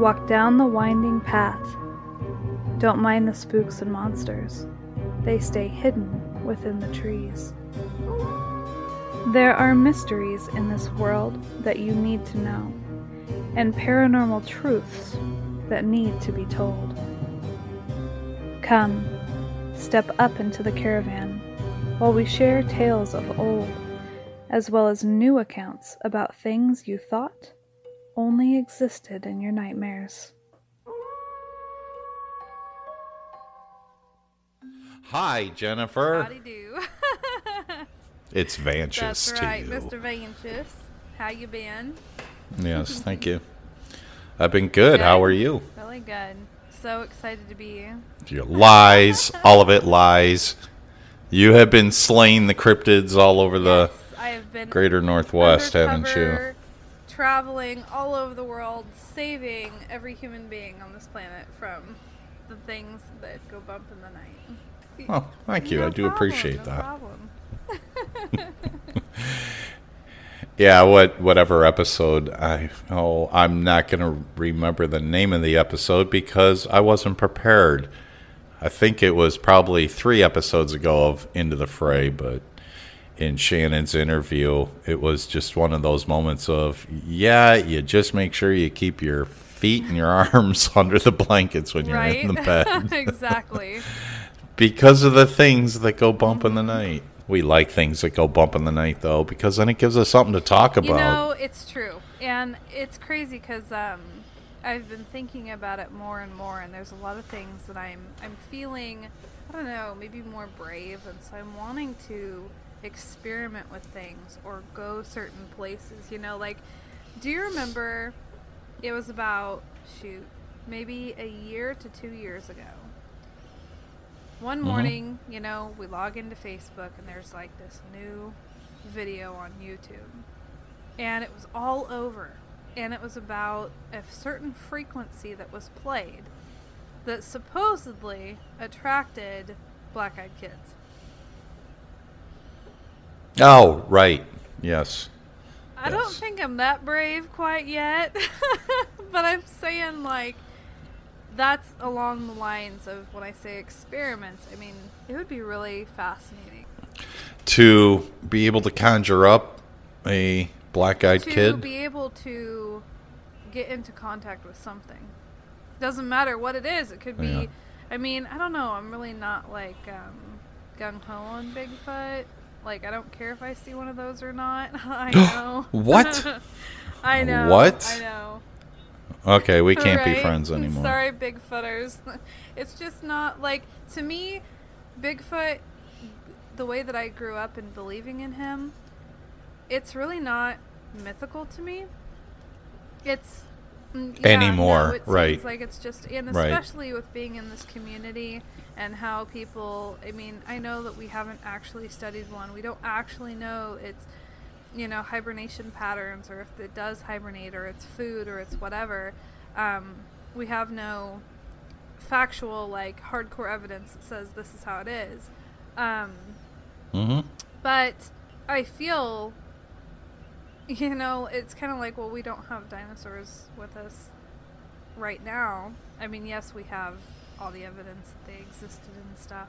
Walk down the winding path. Don't mind the spooks and monsters, they stay hidden within the trees. There are mysteries in this world that you need to know, and paranormal truths that need to be told. Come, step up into the caravan while we share tales of old, as well as new accounts about things you thought only existed in your nightmares. Hi, Jennifer. Howdy do. It's Vanchus That's to right, you. Mr. Vanchus. How you been? Yes, thank you. I've been good. How are you? Really good. So excited to be here. Your lies, all of it lies. You have been slaying the cryptids all over the Yes, I have been greater Northwest, haven't you? Traveling all over the world, saving every human being on this planet from the things that go bump in the night. Oh, thank you. No I do problem, appreciate no that. Yeah, what whatever episode I oh I'm not gonna remember the name of the episode because I wasn't prepared. I think it was probably three episodes ago of Into the Fray, but in Shannon's interview, it was just one of those moments of yeah, you just make sure you keep your feet and your arms under the blankets when you're Right? in the bed exactly. because of the things that go bump in the night. We like things that go bump in the night though because then it gives us something to talk about. You know, it's true, and it's crazy because um, I've been thinking about it more and more, and there's a lot of things that I'm I'm feeling. I don't know, maybe more brave, and so I'm wanting to experiment with things or go certain places. You know, like, do you remember? It was about shoot, maybe a year to two years ago. One mm-hmm. morning, you know, we log into Facebook and there's like this new video on YouTube. And it was all over. And it was about a certain frequency that was played that supposedly attracted black eyed kids. Oh, right. Yes. I don't think I'm that brave quite yet. but I'm saying, like, that's along the lines of when I say experiments. I mean, it would be really fascinating. To be able to conjure up a black-eyed to kid. To be able to get into contact with something. Doesn't matter what it is. It could be. Yeah. I mean, I don't know. I'm really not like um, gung ho on Bigfoot. Like, I don't care if I see one of those or not. I know. What? I know. What? I know. okay, we can't be friends anymore. Sorry, Bigfooters. It's just not like to me, Bigfoot. The way that I grew up in believing in him, it's really not mythical to me. It's mm, yeah, Anymore, no, it right. Like it's just, and Right. especially with being in this community and how people. I mean, I know that we haven't actually studied one. We don't actually know its, you know, hibernation patterns or if it does hibernate or it's food or it's whatever. Um, we have no factual, like hardcore evidence that says this is how it is. Um, hmm but I feel, you know, it's kind of like, well, we don't have dinosaurs with us right now. I mean, yes, we have all the evidence that they existed and stuff.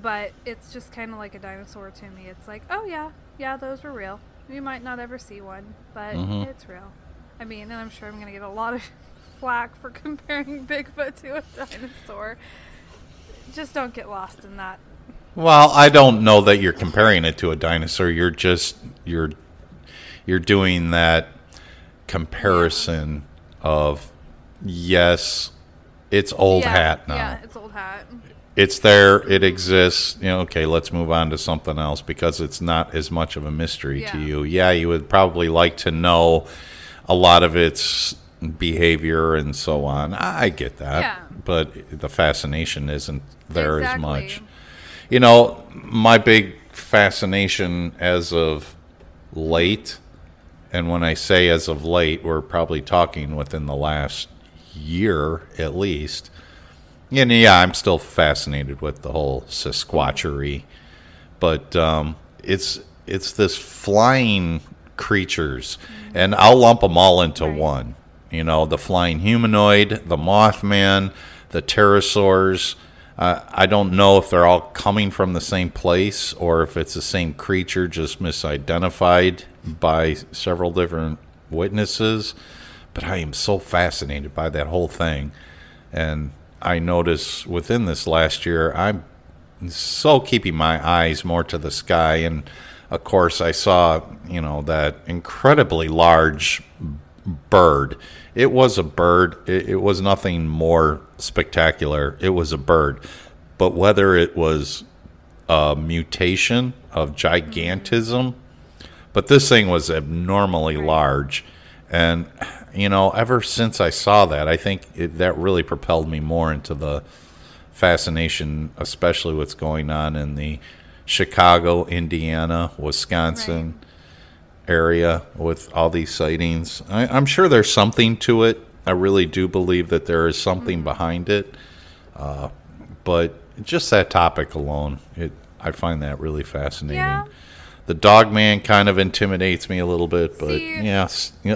But it's just kind of like a dinosaur to me. It's like, oh, yeah, yeah, those were real. We might not ever see one, but Mhm. it's real. I mean, and I'm sure I'm going to get a lot of flack for comparing Bigfoot to a dinosaur. Just don't get lost in that. Well, I don't know that you're comparing it to a dinosaur. You're just you're you're doing that comparison of yes, it's old yeah, hat now. Yeah, it's old hat. It's there, it exists. You know, okay, let's move on to something else because it's not as much of a mystery to you. Yeah, you would probably like to know a lot of its behavior and so on. I get that, Yeah. but the fascination isn't there as Exactly. much. You know, my big fascination as of late, and when I say as of late, we're probably talking within the last year at least. And yeah, I'm still fascinated with the whole Sasquatchery, but um, it's it's this flying creatures, and I'll lump them all into Right. one. You know, the flying humanoid, the Mothman, the pterosaurs. Uh, I don't know if they're all coming from the same place or if it's the same creature just misidentified by several different witnesses. But I am so fascinated by that whole thing. And I notice within this last year, I'm so keeping my eyes more to the sky. And of course, I saw, you know, that incredibly large bird. It was a bird. It, it was nothing more spectacular. It was a bird. But whether it was a mutation of gigantism, but this thing was abnormally large. And, you know, ever since I saw that, I think it, that really propelled me more into the fascination, especially what's going on in the Chicago, Indiana, Wisconsin area with all these sightings. I, I'm sure there's something to it. I really do believe that there is something behind it. Uh, but just that topic alone, it I find that really fascinating. Yeah. The dog man kind of intimidates me a little bit, but See, yeah,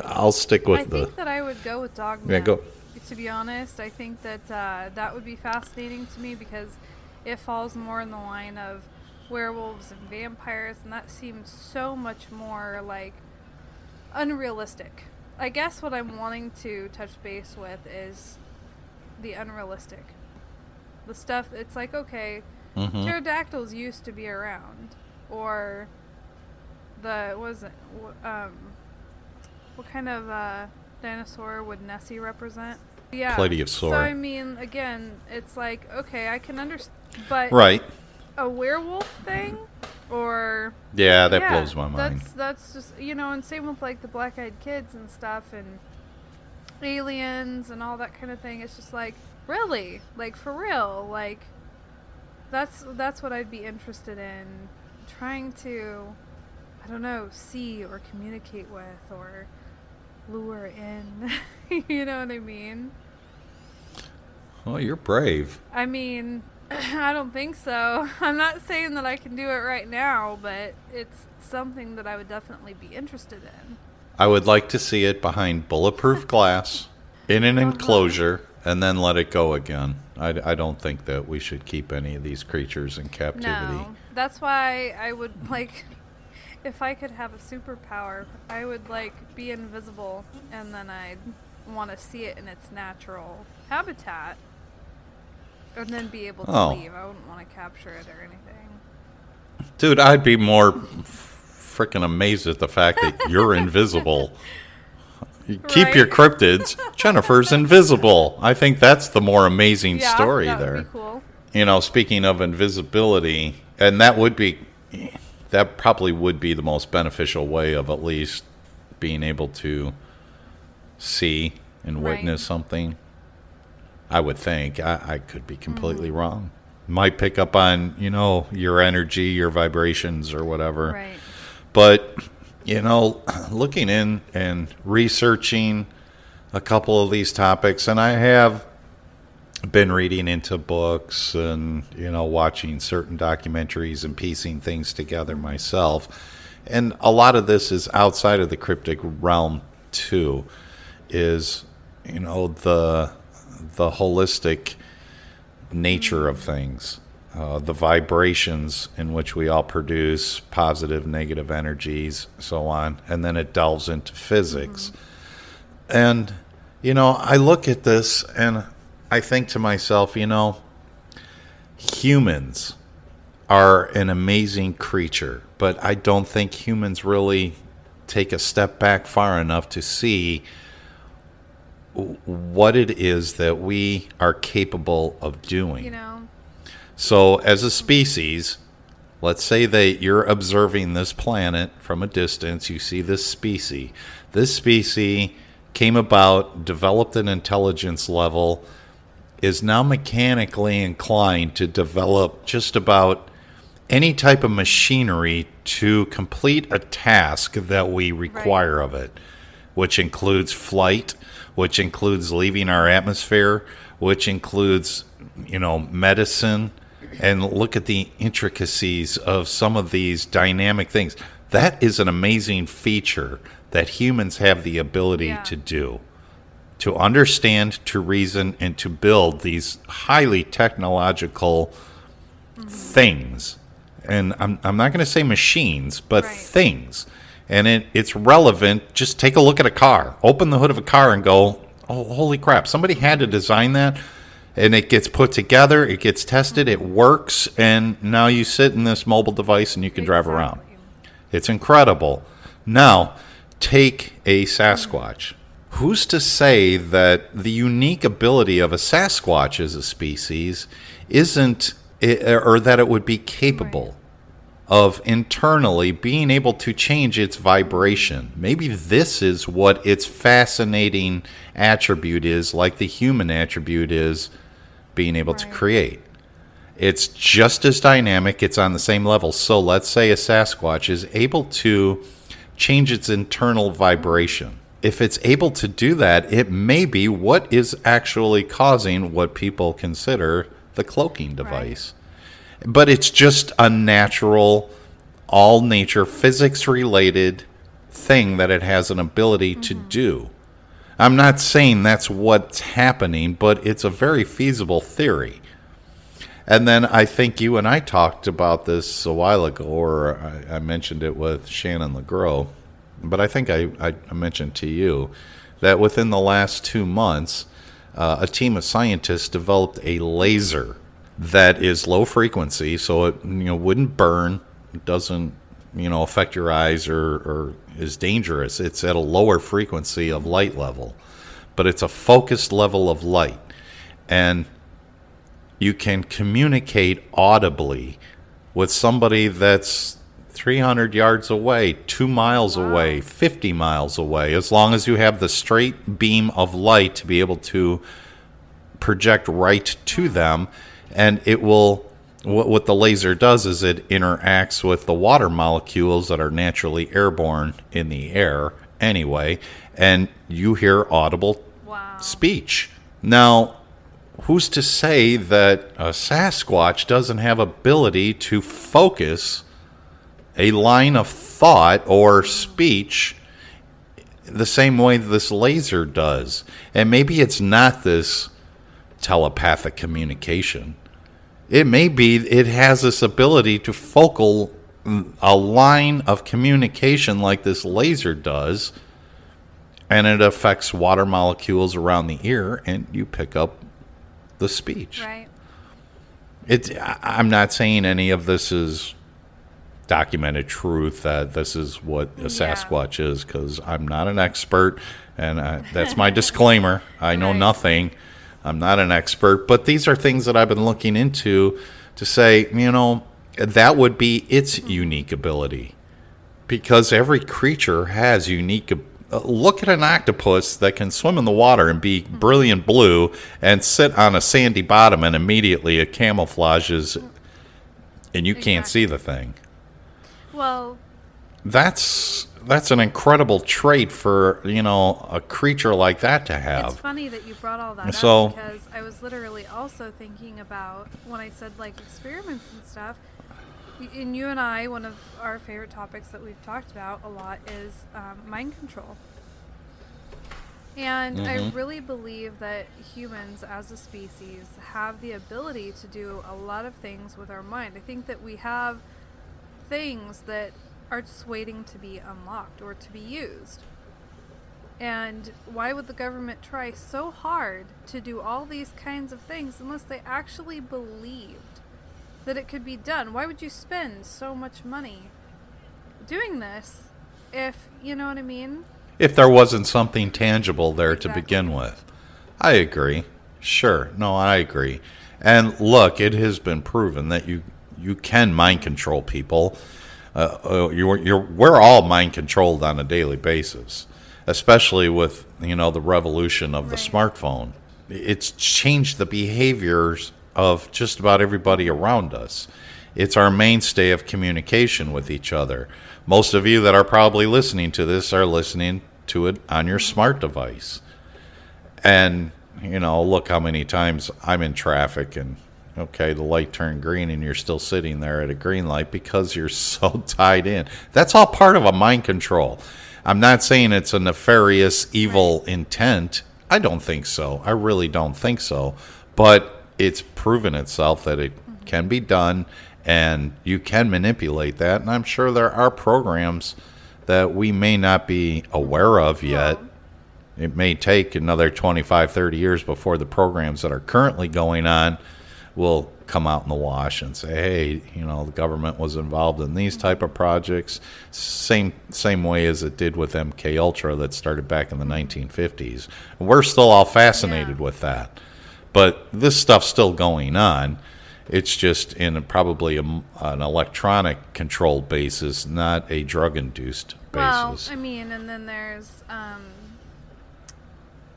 I'll stick with I the. I think that I would go with dog man. Yeah, go. To be honest, I think that uh, that would be fascinating to me because it falls more in the line of werewolves and vampires, and that seems so much more like unrealistic. I guess what I'm wanting to touch base with is the unrealistic. The stuff, it's like, okay, Mhm. pterodactyls used to be around, or the what was Um, what kind of uh, dinosaur would Nessie represent? Yeah, plenty So Plesiosaur. I mean, again, it's like okay, I can understand, but Right. a werewolf thing, or Yeah, that yeah, blows my mind. That's that's just you know, and same with like the black-eyed kids and stuff, and aliens and all that kind of thing. It's just like really, like for real, like that's that's what I'd be interested in trying to, I don't know, see or communicate with or lure in. you know what I mean? Oh, you're brave. I mean, I don't think so. I'm not saying that I can do it right now, but it's something that I would definitely be interested in. I would like to see it behind bulletproof glass in an enclosure and then let it go again. I, I don't think that we should keep any of these creatures in captivity. No, that's why I would like, if I could have a superpower, I would like be invisible, and then I'd want to see it in its natural habitat, and then be able to Oh. leave. I wouldn't want to capture it or anything. Dude, I'd be more freaking amazed at the fact that you're invisible. You Keep your cryptids. Jennifer's invisible. I think that's the more amazing Yeah, story that there. would be cool. you know, speaking of invisibility, and that would be, that probably would be the most beneficial way of at least being able to see and Right. witness something. I would think. I, I could be completely Mm-hmm. wrong. Might pick up on, you know, your energy, your vibrations, or whatever. Right. But, you know, looking in and researching a couple of these topics, and I have been reading into books and, you know, watching certain documentaries and piecing things together myself. And a lot of this is outside of the cryptic realm, too, is, you know, the the holistic nature of things, uh, the vibrations in which we all produce, positive, negative energies, so on, and then it delves into physics. And, you know, I look at this and I think to myself, you know, humans are an amazing creature, but I don't think humans really take a step back far enough to see what it is that we are capable of doing. You know. So, as a species, let's say that you're observing this planet from a distance, you see this species. This species came about, developed an intelligence level, is now mechanically inclined to develop just about any type of machinery to complete a task that we require right. of it, which includes flight, which includes leaving our atmosphere, which includes, you know, medicine. And look at the intricacies of some of these dynamic things. That is an amazing feature that humans have the ability yeah. to do to understand, to reason, and to build these highly technological mm-hmm. things. And I'm, I'm not going to say machines, but right. things. And it, it's relevant. Just take a look at a car, open the hood of a car, and go, oh, holy crap, somebody had to design that. And it gets put together, it gets tested, mm-hmm. it works, and now you sit in this mobile device and you can exactly. drive around. It's incredible. Now, take a Sasquatch. Who's to say that the unique ability of a Sasquatch as a species isn't, or that it would be capable right. of internally being able to change its vibration? Maybe this is what its fascinating attribute is, like the human attribute is being able right. to create. It's just as dynamic, it's on the same level. So let's say a Sasquatch is able to change its internal vibration. If it's able to do that, it may be what is actually causing what people consider the cloaking device. Right. But it's just a natural, all nature, physics related thing that it has an ability mm-hmm. to do. I'm not saying that's what's happening, but it's a very feasible theory. And then I think you and I talked about this a while ago, or I, I mentioned it with Shannon LeGros, but I think I, I, mentioned to you that within the last two months, uh, a team of scientists developed a laser that is low frequency, so it you know wouldn't burn, it doesn't you know affect your eyes or, or is dangerous. It's at a lower frequency of light level, but it's a focused level of light, and you can communicate audibly with somebody that's 300 yards away, two miles wow. away, 50 miles away, as long as you have the straight beam of light to be able to project right to them. And it will, what, what the laser does is it interacts with the water molecules that are naturally airborne in the air anyway, and you hear audible wow. speech. Now, who's to say that a Sasquatch doesn't have ability to focus a line of thought or speech the same way this laser does? And maybe it's not this telepathic communication. It may be it has this ability to focal a line of communication like this laser does and it affects water molecules around the ear and you pick up the speech. Right. It's. I'm not saying any of this is documented truth that this is what a Sasquatch yeah. is because I'm not an expert, and I, that's my disclaimer. I know right. nothing. I'm not an expert, but these are things that I've been looking into to say, you know, that would be its mm-hmm. unique ability because every creature has unique uh, look at an octopus that can swim in the water and be mm-hmm. brilliant blue and sit on a sandy bottom and immediately it camouflages mm. and you exactly. can't see the thing. Well, that's that's an incredible trait for you know a creature like that to have. It's funny that you brought all that so, up because I was literally also thinking about when I said like experiments and stuff and you and I, one of our favorite topics that we've talked about a lot is um, mind control. And mm-hmm. I really believe that humans as a species have the ability to do a lot of things with our mind. I think that we have things that are just waiting to be unlocked or to be used. And why would the government try so hard to do all these kinds of things unless they actually believed that it could be done. Why would you spend so much money doing this if, you know what I mean? If there wasn't something tangible there exactly. to begin with. I agree. Sure. No, I agree. And look, it has been proven that you you can mind control people. Uh, uh you're, you're, we're all mind controlled on a daily basis, especially with you know the revolution of the Right. smartphone. It's changed the behaviors of just about everybody around us. It's our mainstay of communication with each other. Most of you that are probably listening to this are listening to it on your smart device. And, you know, look how many times I'm in traffic and, okay, the light turned green and you're still sitting there at a green light because you're so tied in. That's all part of a mind control. I'm not saying it's a nefarious, evil intent. I don't think so. I really don't think so. But it's proven itself that it mm-hmm. can be done and you can manipulate that. And I'm sure there are programs that we may not be aware of yet it may take another 25 30 years before the programs that are currently going on will come out in the wash and say hey you know the government was involved in these type of projects same same way as it did with mk ultra that started back in the 1950s we're still all fascinated Yeah. with that but this stuff's still going on it's just in a, probably a an electronic controlled basis not a drug induced basis. Well, I mean, and then there's um,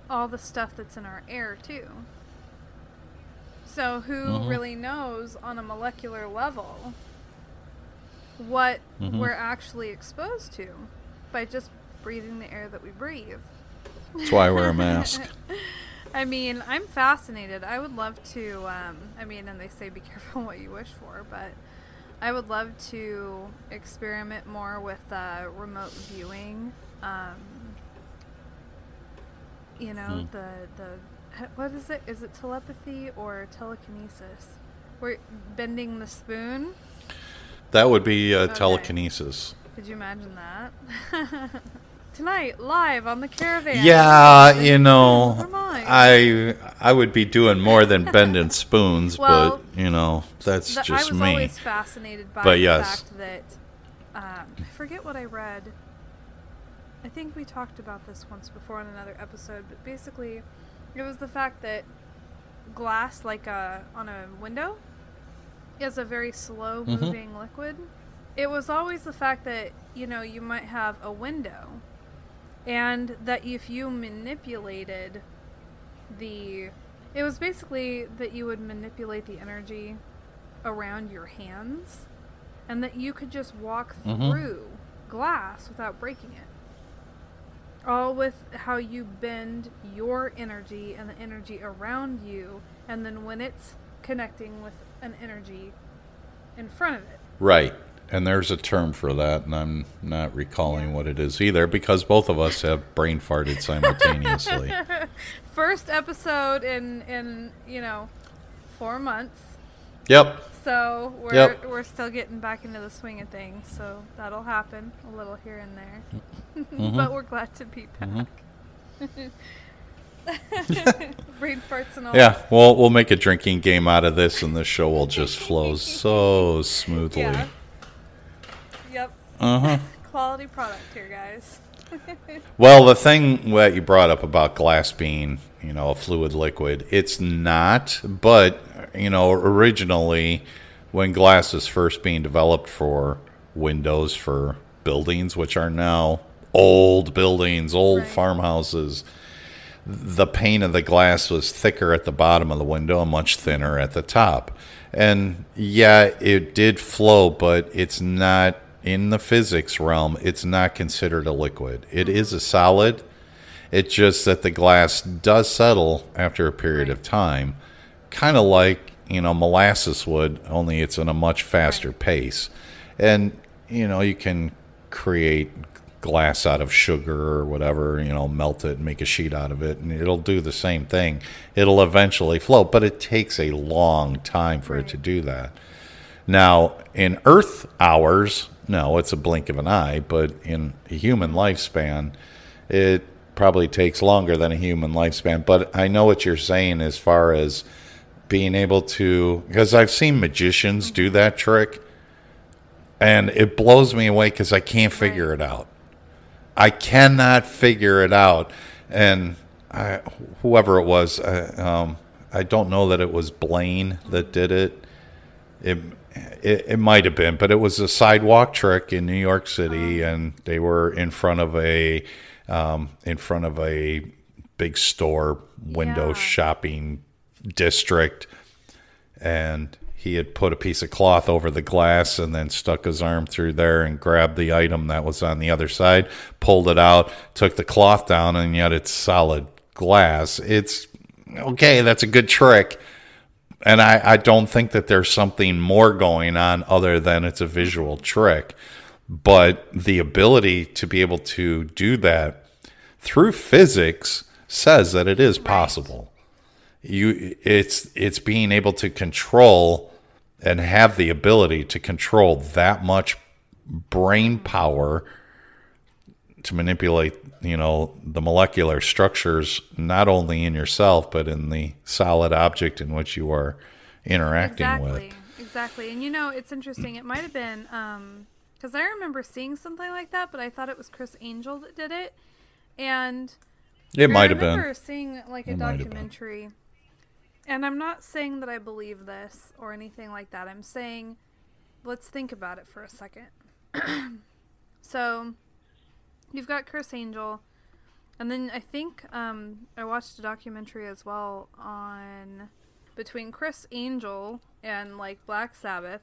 all the stuff that's in our air too. So who Mm-hmm. really knows on a molecular level what Mm-hmm. we're actually exposed to by just breathing the air that we breathe? that's why I wear a mask I mean, I'm fascinated. I would love to. Um, I mean, and they say be careful what you wish for, but I would love to experiment more with uh, remote viewing. Um, you know, the the what is it? Is it telepathy or telekinesis? We're bending the spoon. That would be uh, Okay. telekinesis. Could you imagine that? Tonight, live on the caravan. Yeah, you know, I I would be doing more than bending spoons, Well, but you know, that's The- just me. I was me. always fascinated by But the yes. fact that um, I forget what I read. I think we talked about this once before in another episode, but basically, it was the fact that glass, like a, on a window, is a very slow Mm-hmm. moving liquid. It was always the fact that you know you might have a window, and that if you manipulated the it was basically that you would manipulate the energy around your hands and that you could just walk Mhm. through glass without breaking it all with how you bend your energy and the energy around you and then when it's connecting with an energy in front of it Right. And there's a term for that, and I'm not recalling what it is either because both of us have brain farted simultaneously. first episode in in you know four months yep. So we're Yep. we're still getting back into the swing of things. So that'll happen a little here and there, Mm-hmm. but we're glad to be back. Brain farts and all. Yeah, well, we'll make a drinking game out of this, and the show will just flow so smoothly. Yeah. Yep. Uh huh. Quality product here, guys. Well, the thing that you brought up about glass being, you know, a fluid liquid, it's not. But you know, originally, when glass was first being developed for windows for buildings, which are now old buildings, old Right. farmhouses, the pane of the glass was thicker at the bottom of the window and much thinner at the top. And yeah, it did flow, but it's not in the physics realm, it's not considered a liquid. It is a solid. It's just that the glass does settle after a period of time, kind of like, you know, molasses would, only it's in a much faster pace. And, you know, you can create glass out of sugar or whatever, you know, melt it and make a sheet out of it, and it'll do the same thing. It'll eventually float, but it takes a long time for it to do that. Now, in Earth hours, no, it's a blink of an eye, but in a human lifespan, it probably takes longer than a human lifespan. But I know what you're saying as far as being able to, because I've seen magicians do that trick, and it blows me away because I can't figure Right. it out. I cannot figure it out. And I, whoever it was, uh, um, I don't know that it was Blaine that did it. It, it, it might have been, but it was a sidewalk trick in New York City, and they were in front of a um, in front of a big store window Yeah. shopping district, and he had put a piece of cloth over the glass and then stuck his arm through there and grabbed the item that was on the other side, pulled it out, took the cloth down, and yet it's solid glass. It's okay, that's a good trick. And I, I don't think that there's something more going on other than it's a visual trick. But the ability to be able to do that through physics says that it is possible you it's it's being able to control and have the ability to control that much brain power to manipulate you know the molecular structures not only in yourself but in the solid object in which you are interacting exactly with. exactly. And you know it's interesting. It might have been um because i remember seeing something like that but i thought it was Criss Angel that did it. And it might I have remember been seeing like a It might have been. documentary and i'm not saying that i believe this or anything like that i'm saying let's think about it for a second so you've got Criss Angel and then i think um, i watched a documentary as well on between Criss Angel and like black sabbath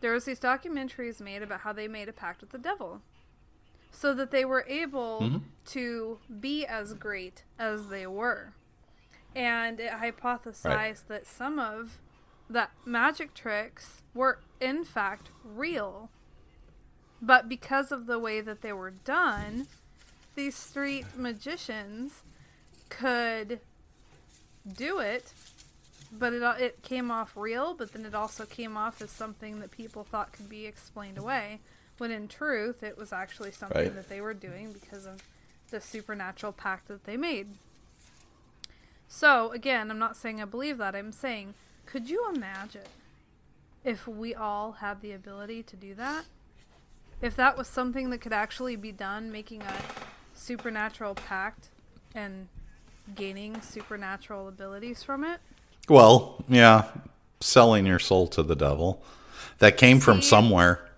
there was these documentaries made about how they made a pact with the devil so that they were able Mm-hmm. to be as great as they were. And it hypothesized that some of the magic tricks were in fact real. But because of the way that they were done, these street magicians could do it, but it it came off real, but then it also came off as something that people thought could be explained away, when in truth it was actually something Right. that they were doing because of the supernatural pact that they made. So, again, I'm not saying I believe that. I'm saying, could you imagine if we all had the ability to do that? If that was something that could actually be done, making a supernatural pact and gaining supernatural abilities from it? well yeah selling your soul to the devil that came from somewhere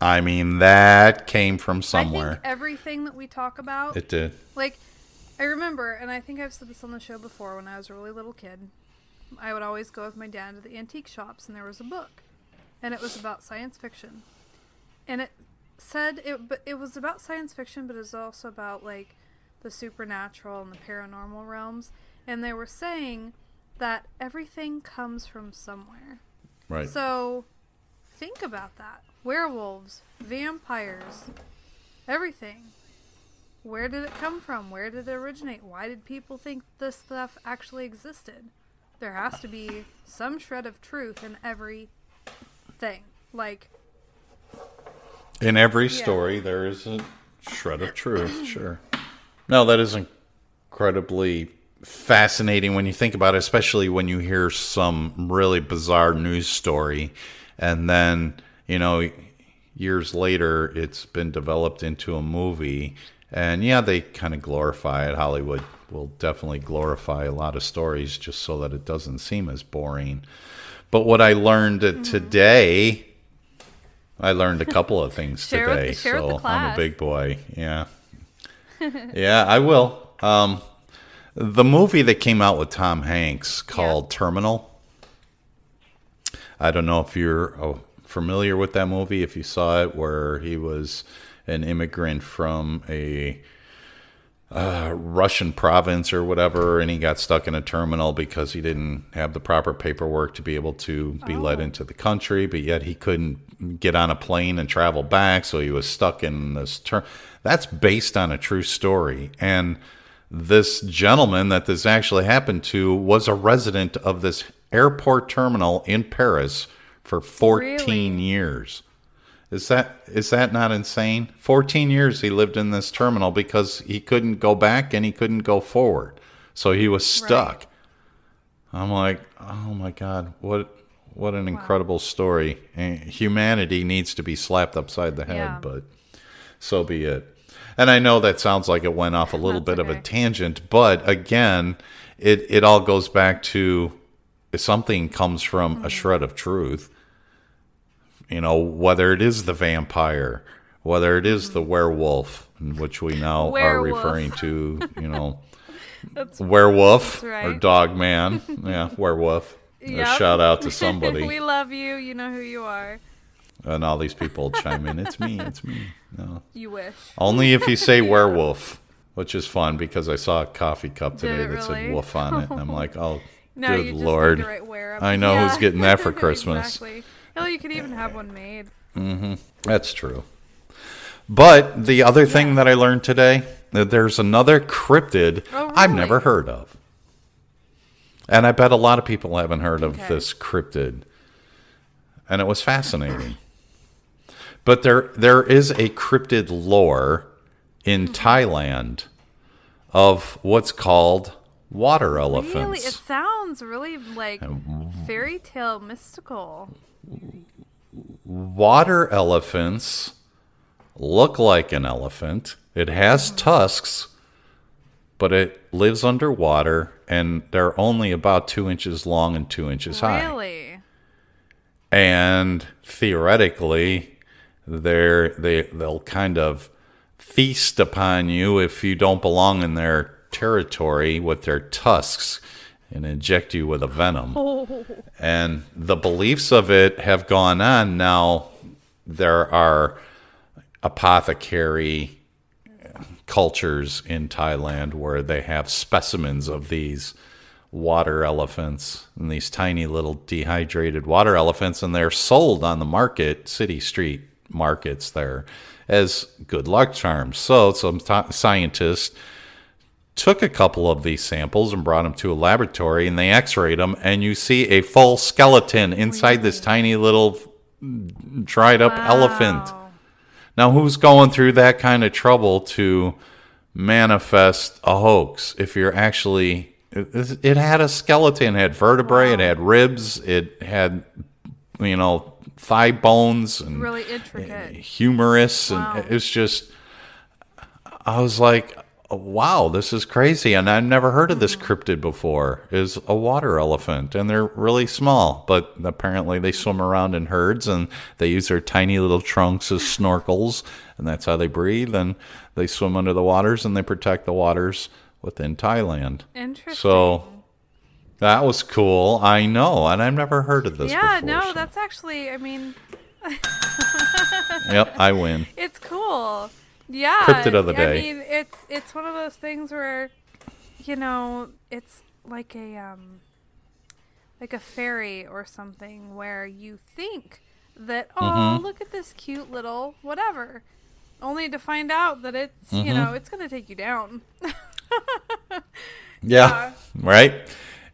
i mean that came from I somewhere think everything that we talk about it did Like, I remember, and I think I've said this on the show before when I was a really little kid. I would always go with my dad to the antique shops, and there was a book, and it was about science fiction. And it said it, but it was about science fiction, but it was also about like the supernatural and the paranormal realms. And they were saying that everything comes from somewhere. right So, think about that. Werewolves, vampires, everything. Where did it come from? Where did it originate? Why did people think this stuff actually existed? There has to be some shred of truth in every thing. Like, In every story, there is a shred of truth. Sure. No, that is incredibly fascinating when you think about it, especially when you hear some really bizarre news story, and then you know, years later, it's been developed into a movie. And yeah, they kind of glorify it. Hollywood will definitely glorify a lot of stories just so that it doesn't seem as boring. But what I learned today I learned a couple of things today, the so I'm a big boy. Yeah, yeah, I will. Um, the movie that came out with Tom Hanks called Terminal. I don't know if you're oh, familiar with that movie. If you saw it, where he was an immigrant from a uh, Russian province or whatever, and he got stuck in a terminal because he didn't have the proper paperwork to be able to be let into the country, but yet he couldn't get on a plane and travel back, so he was stuck in this term. That's based on a true story, and this gentleman that this actually happened to was a resident of this airport terminal in Paris for 14 Really? years. Is that is that not insane? 14 years he lived in this terminal because he couldn't go back and he couldn't go forward. So he was stuck. I'm like, "Oh my god, what what an incredible story. And humanity needs to be slapped upside the head, Yeah. but so be it. And I know that sounds like it went off a little bit of a tangent, but again, it it all goes back to if something comes from Mm-hmm. a shred of truth you know, whether it is the vampire, whether it is the mm-hmm. werewolf, which we now are referring to, you know, werewolf right. or dog man. Yeah, werewolf. A shout out to somebody. we love you. You know who you are. and all these people chime in. It's me. It's me. No, You wish. only if you say werewolf, which is fun because I saw a coffee cup today it that really? said wolf on it, and I'm like, oh, No, good lord. need to write where. I know who's getting that for Christmas. exactly. Hell, you could even have one made. Mm-hmm. That's true. But the other thing that I learned today, that there's another cryptid Oh, I've never heard of. And I bet a lot of people haven't heard of Okay. this cryptid. And it was fascinating. but there there is a cryptid lore in Mm-hmm. Thailand of what's called water elephants. Really, it sounds really like fairy tale mystical. Water elephants look like an elephant. It has tusks, but it lives underwater, and they're only about two inches long and two inches high. Really? And theoretically, they're they they'll kind of feast upon you if you don't belong in their territory with their tusks and inject you with a venom. Oh. And the beliefs of it have gone on. Now there are apothecary cultures in Thailand where they have specimens of these water elephants and these tiny little dehydrated water elephants and they're sold on the market city street markets there as good luck charms so some t- scientists took a couple of these samples and brought them to a laboratory and they x-rayed them and you see a full skeleton inside this tiny little mm, dried up elephant now, who's going through that kind of trouble to manifest a hoax if you're actually. It, it had a skeleton, it had vertebrae, it had ribs, it had, you know, thigh bones and Really intricate. humerus. Wow. And it's just, I was like, Oh, wow, this is crazy. And I've never heard of this cryptid before. Is a water elephant, and they're really small, but apparently they swim around in herds and they use their tiny little trunks as snorkels, and that's how they breathe. And they swim under the waters and they protect the waters within Thailand. Interesting. So that was cool. I know, and I've never heard of this yeah, before. no, so- that's actually. I mean, Yep, I win. it's cool. Yeah. Cryptid of the day. I mean, it's it's one of those things where, you know, it's like a um, like a fairy or something where you think that oh Mm-hmm. look at this cute little whatever, only to find out that it's Mm-hmm. you know it's gonna take you down. Yeah, right.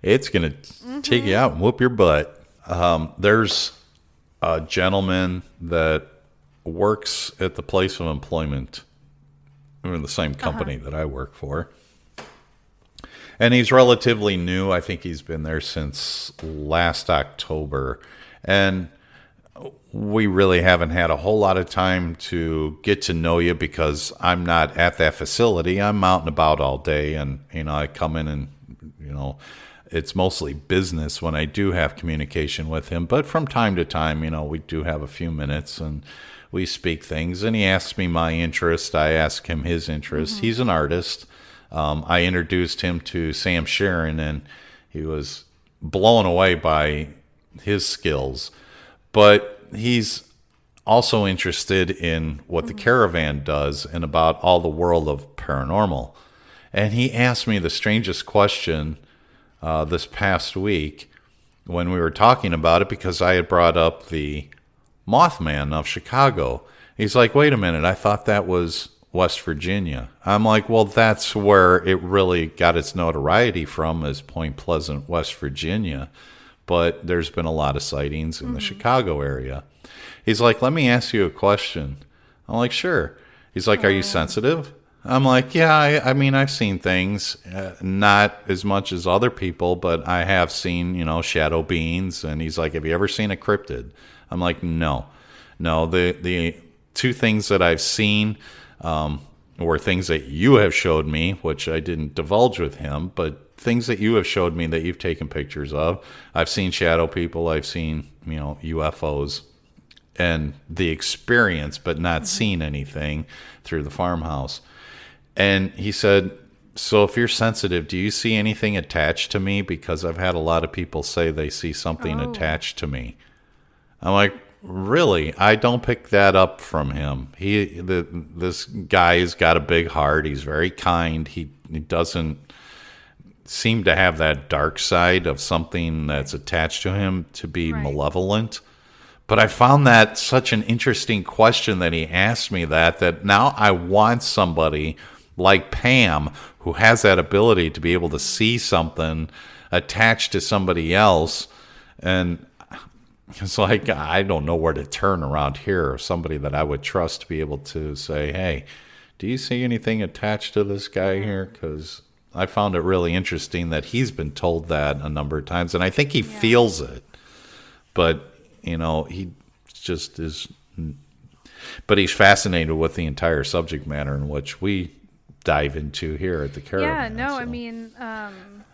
It's gonna take you out and whoop your butt. Um, there's a gentleman that works at the place of employment in the same uh-huh. company that I work for, and he's relatively new. I think he's been there since last October, and we really haven't had a whole lot of time to get to know you because I'm not at that facility. I'm out and about all day, and you know, I come in and you know, it's mostly business when I do have communication with him. But from time to time, you know, we do have a few minutes and we speak things. And he asks me my interest. I ask him his interest. He's an artist. Um, I introduced him to Sam Sharon, and he was blown away by his skills but he's also interested in what the caravan does and about all the world of paranormal. And he asked me the strangest question uh, this past week when we were talking about it because I had brought up the Mothman of Chicago. He's like, wait a minute, I thought that was West Virginia. I'm like, well, that's where it really got its notoriety from, is Point Pleasant, West Virginia. But there's been a lot of sightings in the Chicago area. He's like, let me ask you a question. I'm like, sure. He's like, are you sensitive? I'm like, yeah, I, I mean, I've seen things, uh, not as much as other people, but I have seen, you know, shadow beings. And he's like, have you ever seen a cryptid? I'm like, no, no. The the two things that I've seen um, were things that you have showed me, which I didn't divulge with him, but things that you have showed me that you've taken pictures of. I've seen shadow people. I've seen, you know, UFOs. and the experience, but not seen anything through the farmhouse. And he said, So if you're sensitive, do you see anything attached to me? Because I've had a lot of people say they see something Oh. attached to me. I'm like, really? I don't pick that up from him. He, the, this guy's got a big heart. He's very kind. He, he doesn't seem to have that dark side of something that's attached to him to be Right. malevolent. But I found that such an interesting question that he asked me that that now I want somebody like Pam who has that ability to be able to see something attached to somebody else and it's like I don't know where to turn around here. or Somebody that I would trust to be able to say, "Hey, do you see anything attached to this guy here?" Because I found it really interesting that he's been told that a number of times, and I think he feels it. But you know, he just is. But he's fascinated with the entire subject matter in which we dive into here at the caravan. Yeah, no, I mean, um,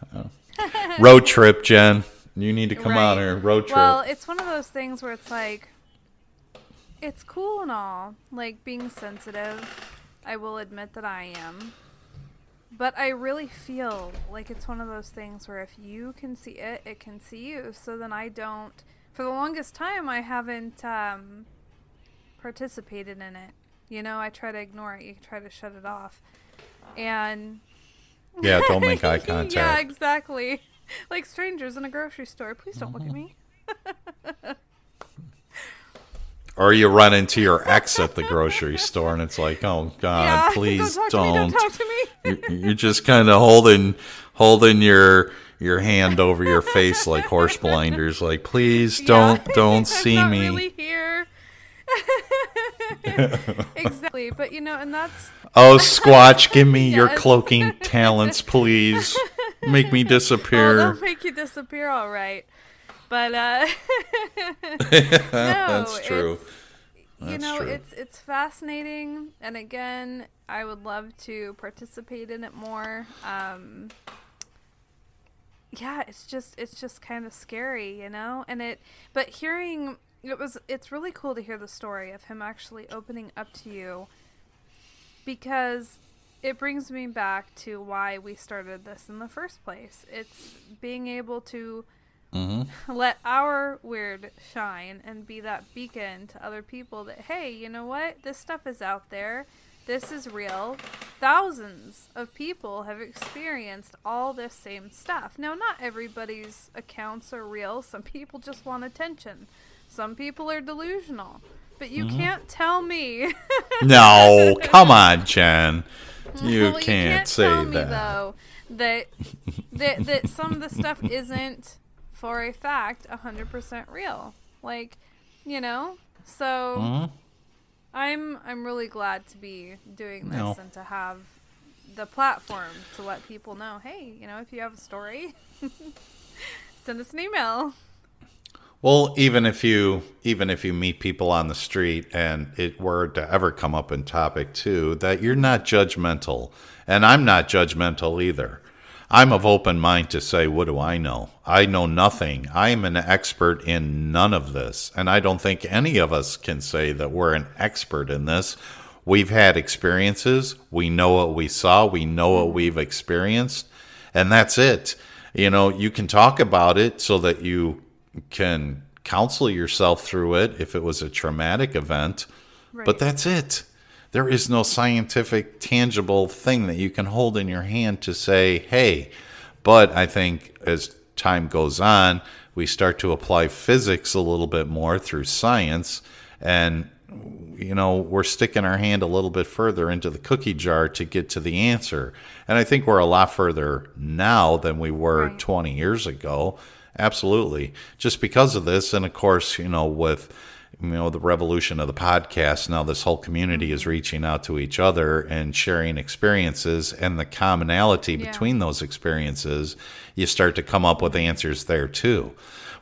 road trip, Jen. You need to come out Right. here. Road trip. Well, it's one of those things where it's like, it's cool and all, like being sensitive. I will admit that I am. But I really feel like it's one of those things where if you can see it, it can see you. So then I don't. For the longest time, I haven't um, participated in it. You know, I try to ignore it. You try to shut it off. And yeah, don't make eye contact. yeah, exactly. Like strangers in a grocery store. Please don't look at me. Mm-hmm. Or you run into your ex at the grocery store, and it's like, oh God, yeah, please don't talk don't. to me. Don't talk to me. You're, you're just kind of holding holding your your hand over your face like horse blinders. Like, please don't Yeah. don't see not me. Really here. exactly, but you know, and that's Oh, Squatch, give me your cloaking talents, please. Make me well, disappear. they'll make you disappear, all right. But uh, That's true. it's- you That's know true. it's it's fascinating and again i would love to participate in it more um yeah it's just it's just kind of scary you know and it but hearing it was it's really cool to hear the story of him actually opening up to you because it brings me back to why we started this in the first place. It's being able to mm-hmm. let our weird shine and be that beacon to other people that hey you know what? This stuff is out there. This is real. Thousands of people have experienced all this same stuff. Now not everybody's accounts are real. Some people just want attention. Some people are delusional. But you mm-hmm. can't tell me. No, come on, Jen. You well, can't, say tell that. me though that, that that some of the stuff isn't for a fact 100% real. Like, you know? So Mhm. I'm I'm really glad to be doing this No. and to have the platform to let people know, hey, you know, if you have a story, send us an email. Well, even if you even if you meet people on the street and it were to ever come up in topic too, that you're not judgmental, and I'm not judgmental either. I'm of open mind to say, what do I know? I know nothing. I am an expert in none of this, and I don't think any of us can say that we're an expert in this. We've had experiences. We know what we saw. We know what we've experienced, and that's it. You know, you can talk about it so that you can counsel yourself through it if it was a traumatic event, but that's it. There is no scientific, tangible thing that you can hold in your hand to say, hey, but I think as time goes on, we start to apply physics a little bit more through science, and you know, we're sticking our hand a little bit further into the cookie jar to get to the answer. And I think we're a lot further now than we were Right. 20 years ago. Absolutely. Just because of this. And of course, you know, with, you know, the revolution of the podcast, now this whole community is reaching out to each other and sharing experiences and the commonality Yeah. between those experiences, you start to come up with answers there too.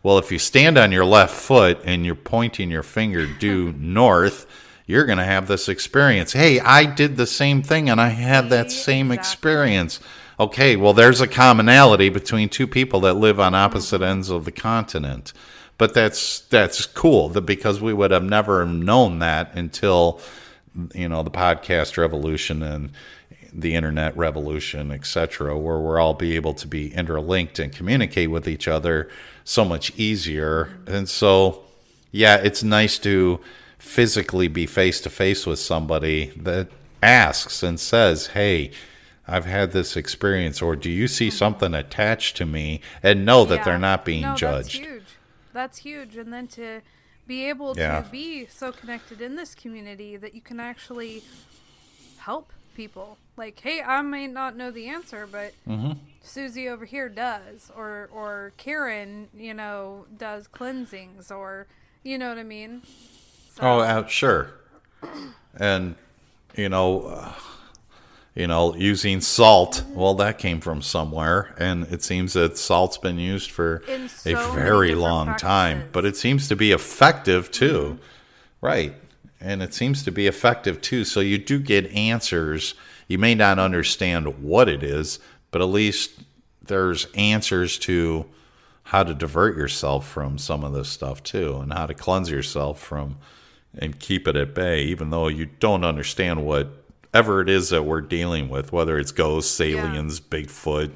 Well, if you stand on your left foot and you're pointing your finger due north, you're going to have this experience. Hey, I did the same thing and I had that same Exactly. experience. Okay, well, there's a commonality between two people that live on opposite ends of the continent. But that's that's cool because we would have never known that until you know the podcast revolution and the internet revolution, etc., where we're all be able to be interlinked and communicate with each other so much easier. And so, yeah, it's nice to physically be face to face with somebody that asks and says, "Hey." I've had this experience, or do you see something attached to me, and know that Yeah. they're not being no, judged? That's huge. That's huge. And then to be able Yeah. to be so connected in this community that you can actually help people. Like, hey, I may not know the answer, but Mm-hmm. Susie over here does, or or Karen, you know, does cleansings, or you know what I mean. So, Oh, uh, sure. And you know, uh, you know, using salt. Well, that came from somewhere, and it seems that salt's been used for In a very long time. But it seems to be effective too, right? And it seems to be effective too. So you do get answers. You may not understand what it is, but at least there's answers to how to divert yourself from some of this stuff too, and how to cleanse yourself from and keep it at bay, even though you don't understand whatever it is that we're dealing with, whether it's ghosts, aliens, Bigfoot,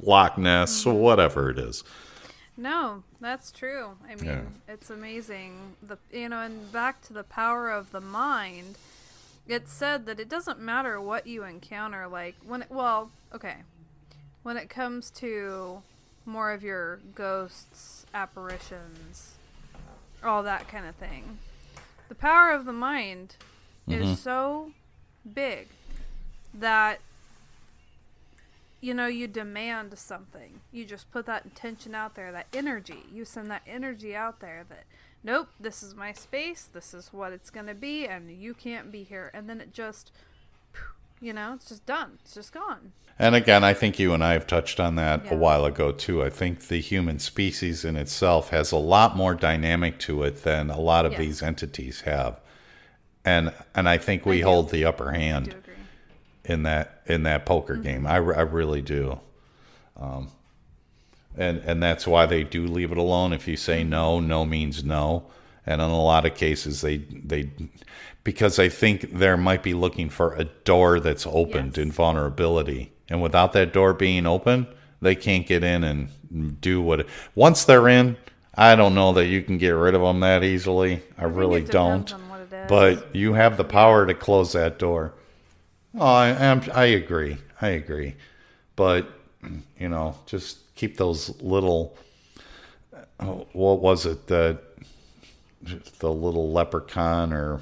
Loch Ness, Mm-hmm. whatever it is. No, that's true. I mean, Yeah. it's amazing. The you know, and back to the power of the mind. It's said that it doesn't matter what you encounter. Like when, it, well, okay, when it comes to more of your ghosts, apparitions, all that kind of thing, the power of the mind is mm-hmm. so big that you know, you demand something. You just put that intention out there, that energy. You send that energy out there that, nope, this is my space, this is what it's going to be, and you can't be here. And then it just, you know, it's just done. It's just gone. And again, I think you and I have touched on that Yeah. a while ago too. I think the human species in itself has a lot more dynamic to it than a lot of Yes. these entities have. And and I think we do. hold the upper hand. in that in that poker Mm-hmm. game. I, I really do. Um, and and that's why they do leave it alone. If you say no, no means no. And in a lot of cases, they they because I think there might be looking for a door that's opened Yes. in vulnerability, and without that door being open, they can't get in and do what. Once they're in, I don't know that you can get rid of them that easily. I, think really don't. On what it is. But you have the power to close that door. Oh, I am. I agree. I agree. But you know, just keep those little. What was it that the little leprechaun or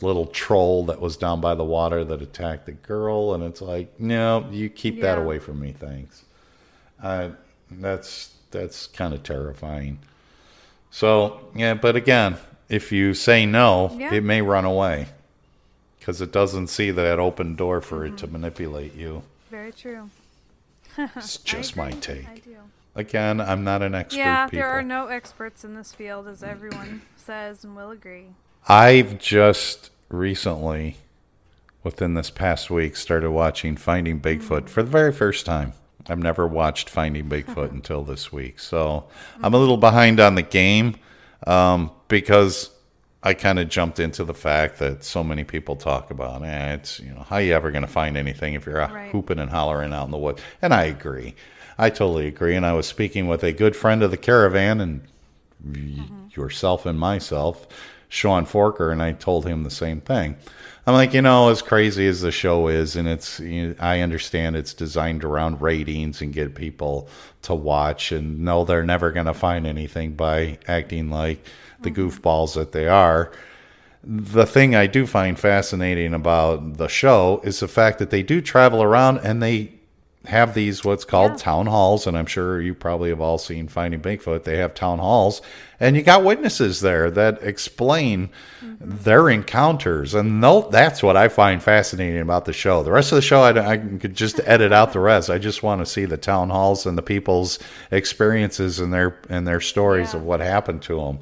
little troll that was down by the water that attacked the girl? And it's like, no, you keep that away from me, thanks. Uh, that's that's kind of terrifying. So yeah, but again, if you say no, Yeah. it may run away because it doesn't see that open door for it Mm-hmm. to manipulate you. Very true. It's just my take. I do. Again, I'm not an expert. Yeah, people. there are no experts in this field, as everyone says and will agree. I've just recently, within this past week, started watching Finding Bigfoot for the very first time. I've never watched Finding Bigfoot until this week, so I'm a little behind on the game um, because I kind of jumped into the fact that so many people talk about eh, it's you know how you ever going to find anything if you're Right. hooping and hollering out in the woods, and I agree, I totally agree. And I was speaking with a good friend of the caravan and y- yourself and myself, Sean Forker, and I told him the same thing. I'm like, you know, as crazy as the show is, and it's, you I understand it's designed around ratings and get people to watch, and no, they're never going to find anything by acting like the mm-hmm. goofballs that they are. The thing I do find fascinating about the show is the fact that they do travel around and they have these what's called Yeah. town halls, and I'm sure you probably have all seen Finding Bigfoot. They have town halls, and you got witnesses there that explain mm-hmm. their encounters, and that's what I find fascinating about the show. The rest of the show, I, I could just edit out the rest. I just want to see the town halls and the people's experiences and their and their stories Yeah. of what happened to them.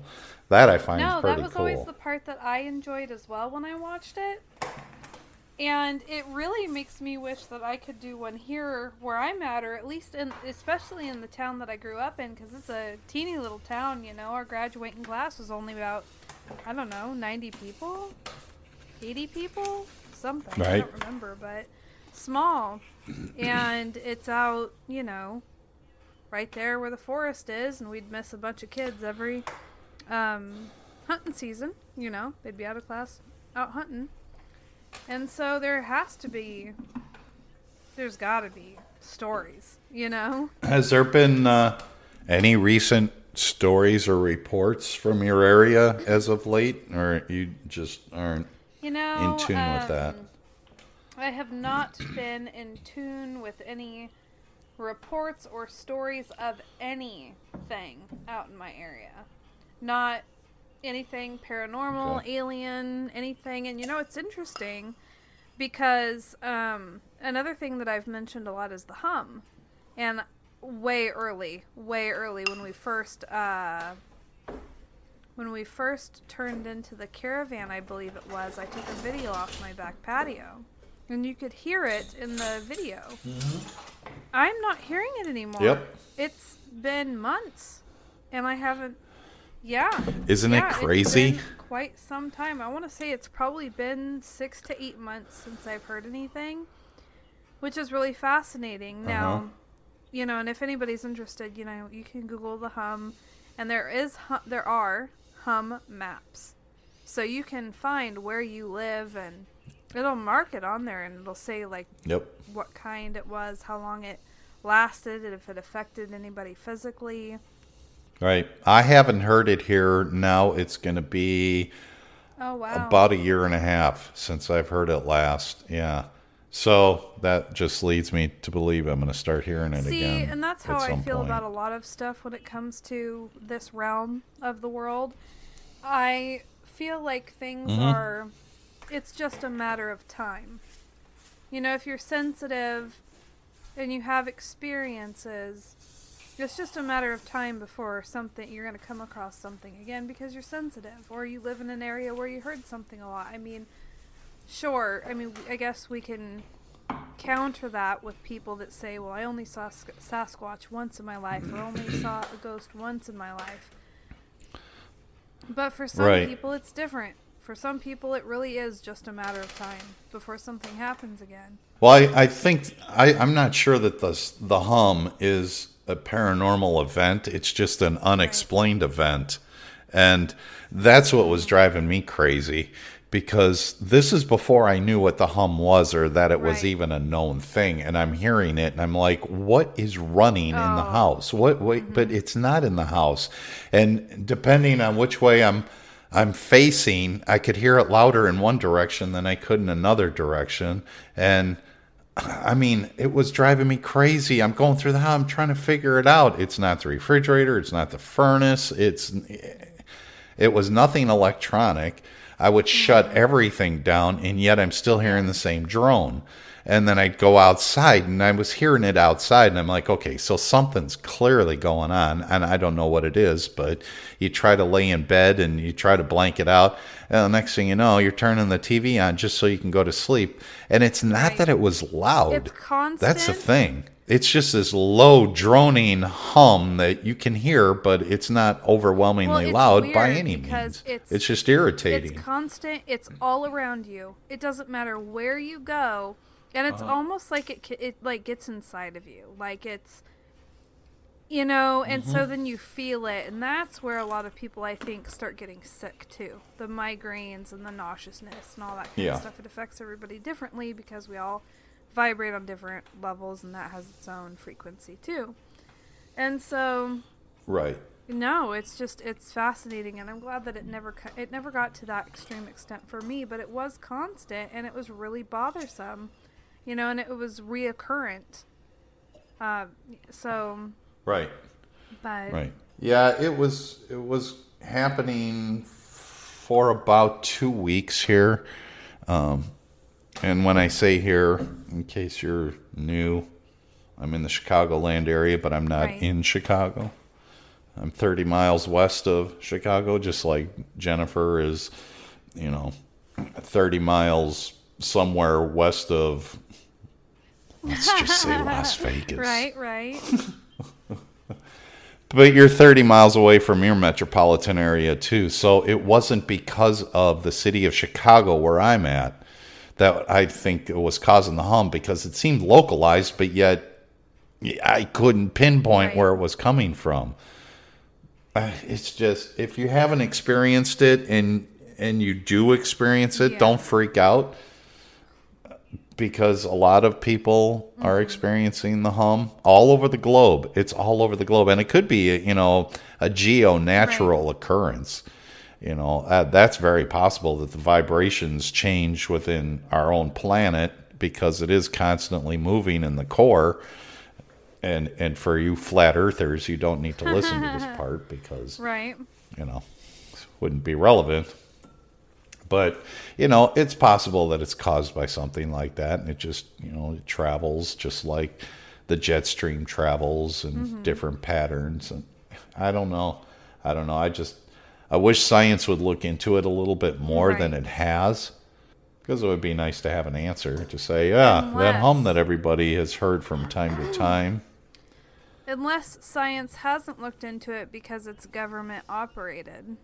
That I find No, pretty that was cool. always the part that I enjoyed as well when I watched it. And it really makes me wish that I could do one here where I'm at, or at least in, especially in the town that I grew up in, because it's a teeny little town. You know, our graduating class was only about, I don't know, 90 people, 80 people, something. Right. I don't remember, but small, and it's out, you know, right there where the forest is, and we'd miss a bunch of kids every um, hunting season. You know, they'd be out of class out hunting. And so there has to be, there's got to be stories, you know? Has there been uh, any recent stories or reports from your area as of late, or you just aren't You know, in tune with that? um, I have not been in tune with any reports or stories of anything out in my area. Not anything paranormal, Okay. alien, anything. And you know, it's interesting because um, another thing that I've mentioned a lot is the hum. And way early, way early when we first uh, when we first turned into the caravan, I believe it was, I took a video off my back patio. And you could hear it in the video. I'm not hearing it anymore. Yep. It's been months. And I haven't. Yeah. Isn't Yeah, it it's crazy? been quite some time. I want to say it's probably been six to eight months since I've heard anything, which is really fascinating. Uh-huh. Now, you know, and if anybody's interested, you know, you can Google the hum, and there is there are hum maps, so you can find where you live, and it'll mark it on there, and it'll say like Yep. what kind it was, how long it lasted, and if it affected anybody physically. Right. I haven't heard it here. Now it's going to be Oh wow! about a year and a half since I've heard it last. Yeah. So that just leads me to believe I'm going to start hearing it See, again. and that's how I feel point. about a lot of stuff when it comes to this realm of the world. I feel like things Mm-hmm. are it's just a matter of time. You know, if you're sensitive and you have experiences, it's just a matter of time before something you're going to come across something again because you're sensitive or you live in an area where you heard something a lot. I mean, sure, I mean, I guess we can counter that with people that say, "Well, I only saw Sasquatch once in my life, or only saw a ghost once in my life." But for some Right. people, it's different. For some people, it really is just a matter of time before something happens again. Well, I, I think I, I'm not sure that the the hum is a paranormal event. It's just an unexplained event, and that's what was driving me crazy. Because this is before I knew what the hum was or that it was even a known thing, and I'm hearing it, and I'm like, "What is running in the Oh. house? What? Wait, mm-hmm. but it's not in the house." And depending on which way I'm I'm facing, I could hear it louder in one direction than I could in another direction. And I mean, it was driving me crazy. I'm going through the house, I'm trying to figure it out. It's not the refrigerator, it's not the furnace, it's it was nothing electronic. I would shut everything down, and yet I'm still hearing the same drone. And then I'd go outside, and I was hearing it outside, and I'm like, okay, so something's clearly going on, and I don't know what it is. But you try to lay in bed and you try to blank it out, and the next thing you know, you're turning the TV on just so you can go to sleep. And it's not Right. that it was loud. It's constant. That's the thing. It's just this low droning hum that you can hear, but it's not overwhelmingly it's loud by any means. it's- just irritating. It's constant. It's all around you. It doesn't matter where you go, and it's almost like it it like gets inside of you. Like it's you know, and Mm-hmm. so then you feel it, and that's where a lot of people I think start getting sick too. The migraines and the nauseousness and all that kind Yeah. of stuff. It affects everybody differently because we all vibrate on different levels, and that has its own frequency too. And so right. no, it's just it's fascinating, and I'm glad that it never it never got to that extreme extent for me, but it was constant and it was really bothersome, you know, and it was reoccurrent. Uh, so, Right. but Right. Yeah, it was it was happening for about two weeks here. Um, and when I say here, in case you're new, I'm in the Chicagoland area, but I'm not Right. in Chicago. I'm 30 miles west of Chicago, just like Jennifer is, you know, 30 miles somewhere west of, let's just say Las Vegas. Right, right. But you're 30 miles away from your metropolitan area too. So it wasn't because of the city of Chicago where I'm at that I think it was causing the hum because it seemed localized, but yet I couldn't pinpoint Right. where it was coming from. Uh, It's just if you haven't experienced it and and you do experience it, Yeah. don't freak out because a lot of people Mm-hmm. are experiencing the hum all over the globe. It's all over the globe, and it could be, you know, a geo natural occurrence. You know, uh, that's very possible that the vibrations change within our own planet because it is constantly moving in the core. And and for you flat earthers, you don't need to listen to this part because right. you know, wouldn't be relevant. But, you know, it's possible that it's caused by something like that. And it just, you know, it travels just like the jet stream travels in Mm-hmm. different patterns. And I don't know. I don't know. I just, I wish science would look into it a little bit more than it has. Because it would be nice to have an answer to say, yeah, that hum that everybody has heard from time to time. Unless science hasn't looked into it because it's government operated.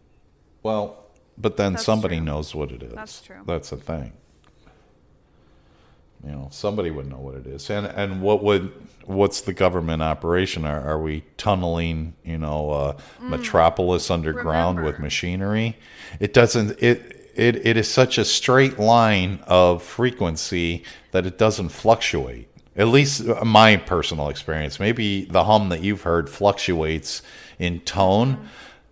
Well, but then That's somebody true. knows what it is. That's true. That's the thing. You know, somebody would know what it is. And and what would what's the government operation? Are are we tunneling, you know, uh, Metropolis underground with Mm. Machinery? It doesn't it it it is such a straight line of frequency that it doesn't fluctuate. At least uh, my personal experience. Maybe the hum that you've heard fluctuates in tone.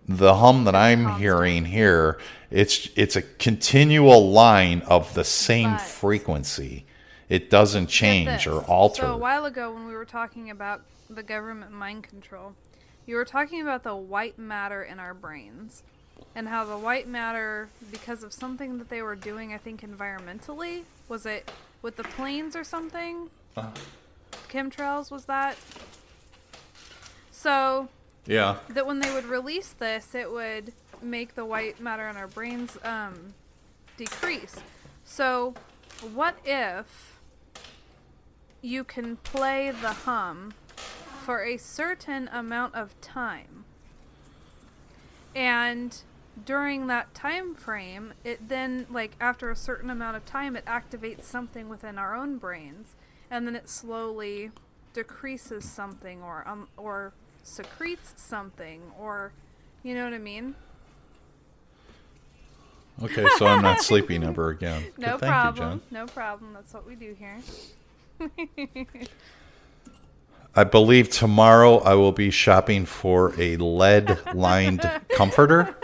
The hum that I'm constant. hearing here, it's it's a continual line of the same But- frequency. It doesn't change or alter. So a while ago, when we were talking about the government mind control, you were talking about the white matter in our brains, and how the white matter, because of something that they were doing, I think environmentally, was it with the planes or something? Uh-huh. Chemtrails was that? So yeah. that when they would release this, it would make the white matter in our brains um, decrease. So, what if you can play the hum for a certain amount of time, and during that time frame, it then like after a certain amount of time, it activates something within our own brains, and then it slowly decreases something or um or secretes something or you know what I mean? Okay, so I'm not sleeping ever again. No thank problem. You, Jen. no problem. That's what we do here. I believe tomorrow I will be shopping for a lead lined comforter.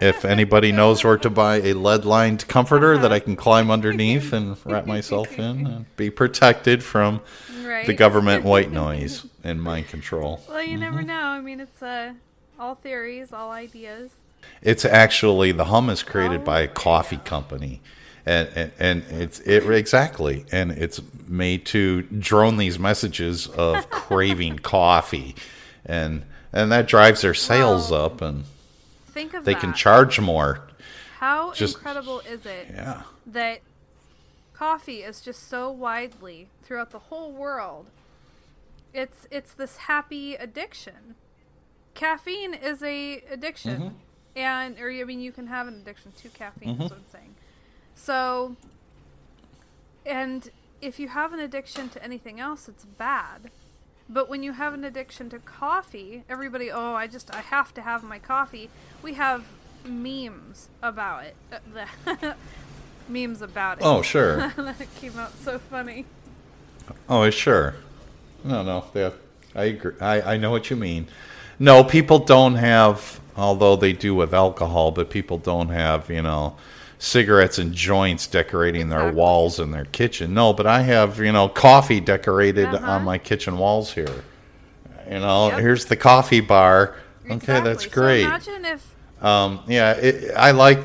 If anybody knows where to buy a lead lined comforter that I can climb underneath and wrap myself in and be protected from right. the government white noise and mind control. Well, you never Mm-hmm. know. I mean, it's uh, all theories, all ideas. It's actually the hum is created Oh, by a coffee company, and and, and it's it exactly, and it's made to drone these messages of craving coffee, and and that drives their sales Well, up, and Think of they that. can charge more. How just- incredible is it Yeah, that coffee is just so widely throughout the whole world? It's it's this happy addiction. Caffeine is a addiction, Mm-hmm. And or I mean, you can have an addiction to caffeine. Is what I'm saying. So, and if you have an addiction to anything else, it's bad. But when you have an addiction to coffee, everybody, oh, I just, I have to have my coffee. We have memes about it. Uh, memes about it. Oh, sure. that came out so funny. Oh, sure. No, no, yeah, I agree. I, I know what you mean. No, people don't have, although they do with alcohol, but people don't have, you know, cigarettes and joints decorating their walls in their kitchen. No, but I have, you know, coffee decorated Uh-huh. on my kitchen walls here. You know, Yep. here's the coffee bar. Okay, that's great. So imagine if um, yeah, it, I like,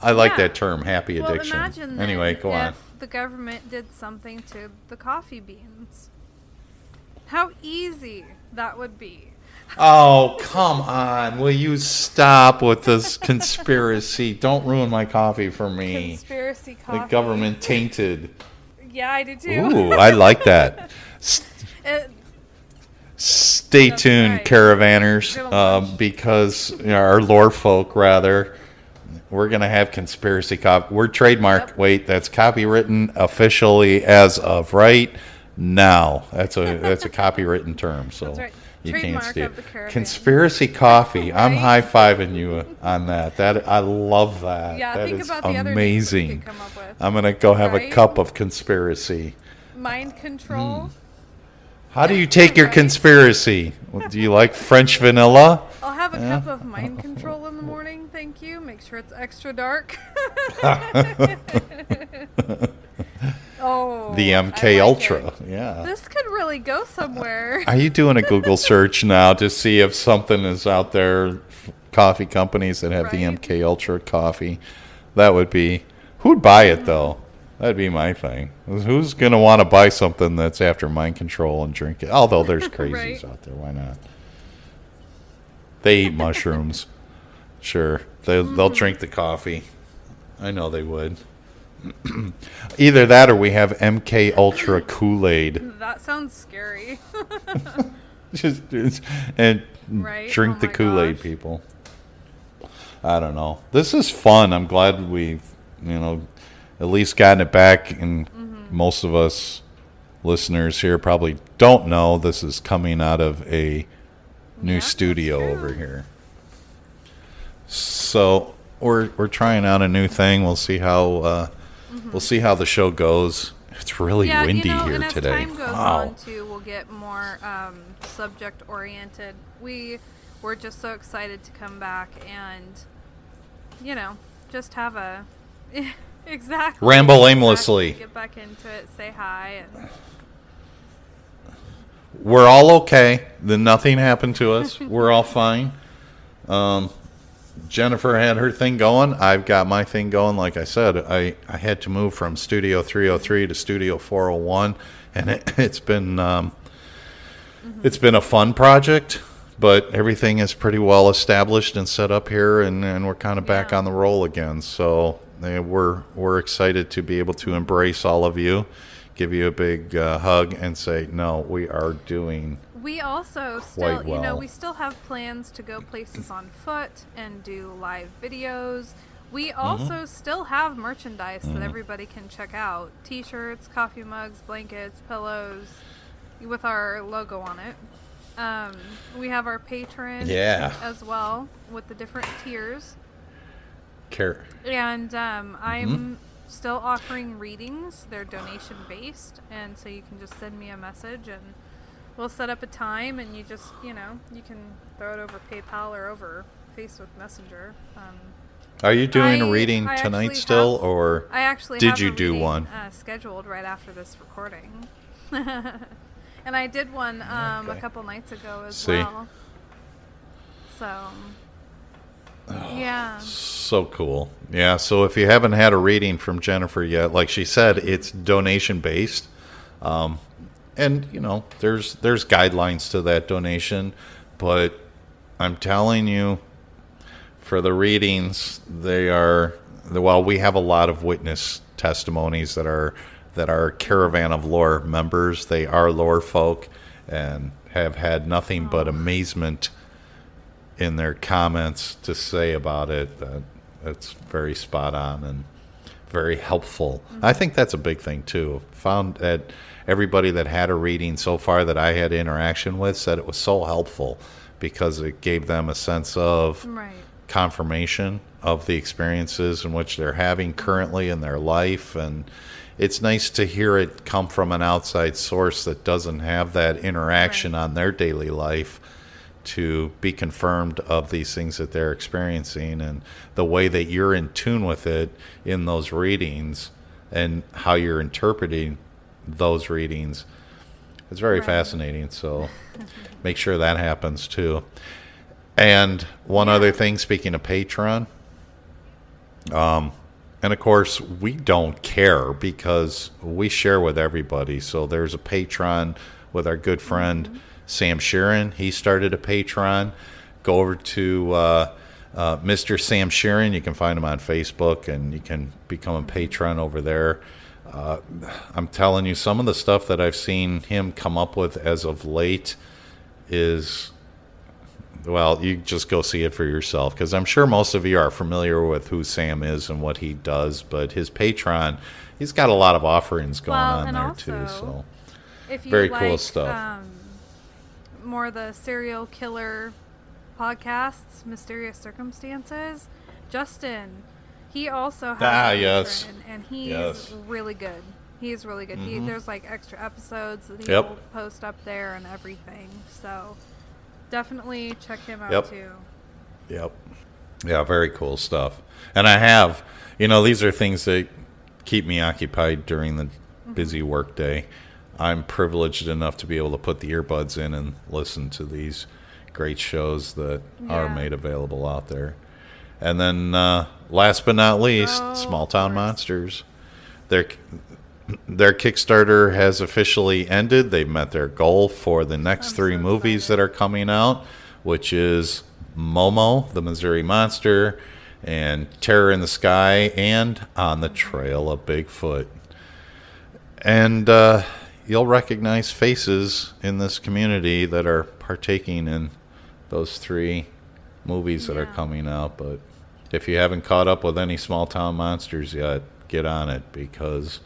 I like Yeah. that term, happy Well, addiction. anyway, go if on. the government did something to the coffee beans. How easy that would be. Oh, come on. Will you stop with this conspiracy? Don't ruin my coffee for me. Conspiracy coffee. The government tainted. Yeah, I do too. Ooh, I like that. It- Stay tuned, right. caravanners, uh, because you know, our lore folk, rather, we're gonna have conspiracy copy. We're trademarked. Yep. Wait, that's copywritten officially as of right now. That's a that's a copywritten term. So Right. you can't steal. of the caravan. Conspiracy coffee. I'm high fiving you on that. That I love that. yeah, That think is about the other names that we amazing. up with. I'm gonna go have a cup of conspiracy. Mind control. Hmm. How do you take your conspiracy? Do you like French vanilla? I'll have a Yeah. cup of mind control in the morning, thank you. Make sure it's extra dark. oh, The MK like Ultra. it. Yeah. This could really go somewhere. Are you doing a Google search now to see if something is out there? Coffee companies that have the MK Ultra coffee. That would be. Who'd buy it though? That'd be my thing. Who's gonna want to buy something that's after mind control and drink it? Although there's crazies Right. out there. Why not? They eat mushrooms. Sure, they they'll Mm-hmm. drink the coffee. I know they would. Either that, or we have MK Ultra Kool Aid. That sounds scary. just, just- and Right? drink Oh the Kool Aid, people. I don't know. This is fun. I'm glad we've, you know, at least gotten it back. And Mm-hmm. most of us listeners here probably don't know this is coming out of a new Yeah, studio over here. So we're we're trying out a new thing. We'll see how uh, we'll see how the show goes. It's really Mm-hmm. yeah, windy you know, here and as today. time goes wow. on too, we'll get more um, subject oriented. We we're just so excited to come back and you know just have a exactly Ramble exactly, aimlessly. Get back into it, say hi, and we're all okay. Then nothing happened to us. we're all fine. Um, Jennifer had her thing going. I've got my thing going. Like I said, I, I had to move from Studio 303 to Studio 401, and it, it's been um, it's been a fun project. But everything is pretty well established and set up here, and, and we're kind of back Yeah. on the roll again. So eh, we're we're excited to be able to embrace all of you, give you a big uh, hug, and say, no, we are doing We also still, you know, we still have plans to go places on foot and do live videos. We Mm-hmm. also still have merchandise that everybody can check out: T-shirts, coffee mugs, blankets, pillows, with our logo on it. Um, we have our Patreon Yeah. as well with the different tiers, care. and um, I'm Mm-hmm. still offering readings. They're donation based, and so you can just send me a message and we'll set up a time and you just you know you can throw it over paypal or over facebook messenger um, Are you doing a I- reading I tonight still, have- or i actually Did you a do reading, one? uh, scheduled right after this recording and i did one um, a couple nights ago as See? well so yeah so cool? Yeah. So if you haven't had a reading from Jennifer yet, like she said, it's donation based, um, and you know there's there's guidelines to that donation, but I'm telling you, for the readings, they are well. We have a lot of witness testimonies that are that are caravan of lore members. They are lore folk and have had nothing but amazement in their comments to say about it. That it's very spot on and very helpful. Mm-hmm. I think that's a big thing too. Found that everybody that had a reading so far that I had interaction with said it was so helpful because it gave them a sense of right. confirmation of the experiences in which they're having mm-hmm. currently in their life. And it's nice to hear it come from an outside source that doesn't have that interaction Right. on their daily life to be confirmed of these things that they're experiencing and the way that you're in tune with it in those readings and how you're interpreting those readings it's very Right. fascinating so make sure that happens too and one Yeah. other thing, speaking of Patreon, um, and of course we don't care because we share with everybody. So there's a Patreon with our good friend Sam Shearon, he started a Patreon. Go over to uh, uh, Mr. Sam Shearon. You can find him on Facebook, and you can become a patron over there. Uh, I'm telling you, some of the stuff that I've seen him come up with as of late is well, you just go see it for yourself because I'm sure most of you are familiar with who Sam is and what he does, but his Patreon, he's got a lot of offerings going Well, on there also, too. So If you Very like, cool stuff. Um, more the serial killer podcasts, mysterious circumstances. Justin, he also has Ah, yes. and he's Yes. really good. He's really good. He, Mhm. there's like extra episodes that Yep. he'll post up there and everything. So definitely check him out Yep. too. Yep. Yeah, very cool stuff. And I have, you know, these are things that keep me occupied during the busy work day. I'm privileged enough to be able to put the earbuds in and listen to these great shows that are made available out there. And then, uh, last but not least, Oh, Small Town. Monsters. Their their Kickstarter has officially ended. They've met their goal for the next I'm three so movies excited. that are coming out, which is Momo, the Missouri Monster, and Terror in the Sky, and On the Trail of Bigfoot. And uh, you'll recognize faces in this community that are partaking in those three movies that are coming out. But if you haven't caught up with any small town monsters yet, get on it because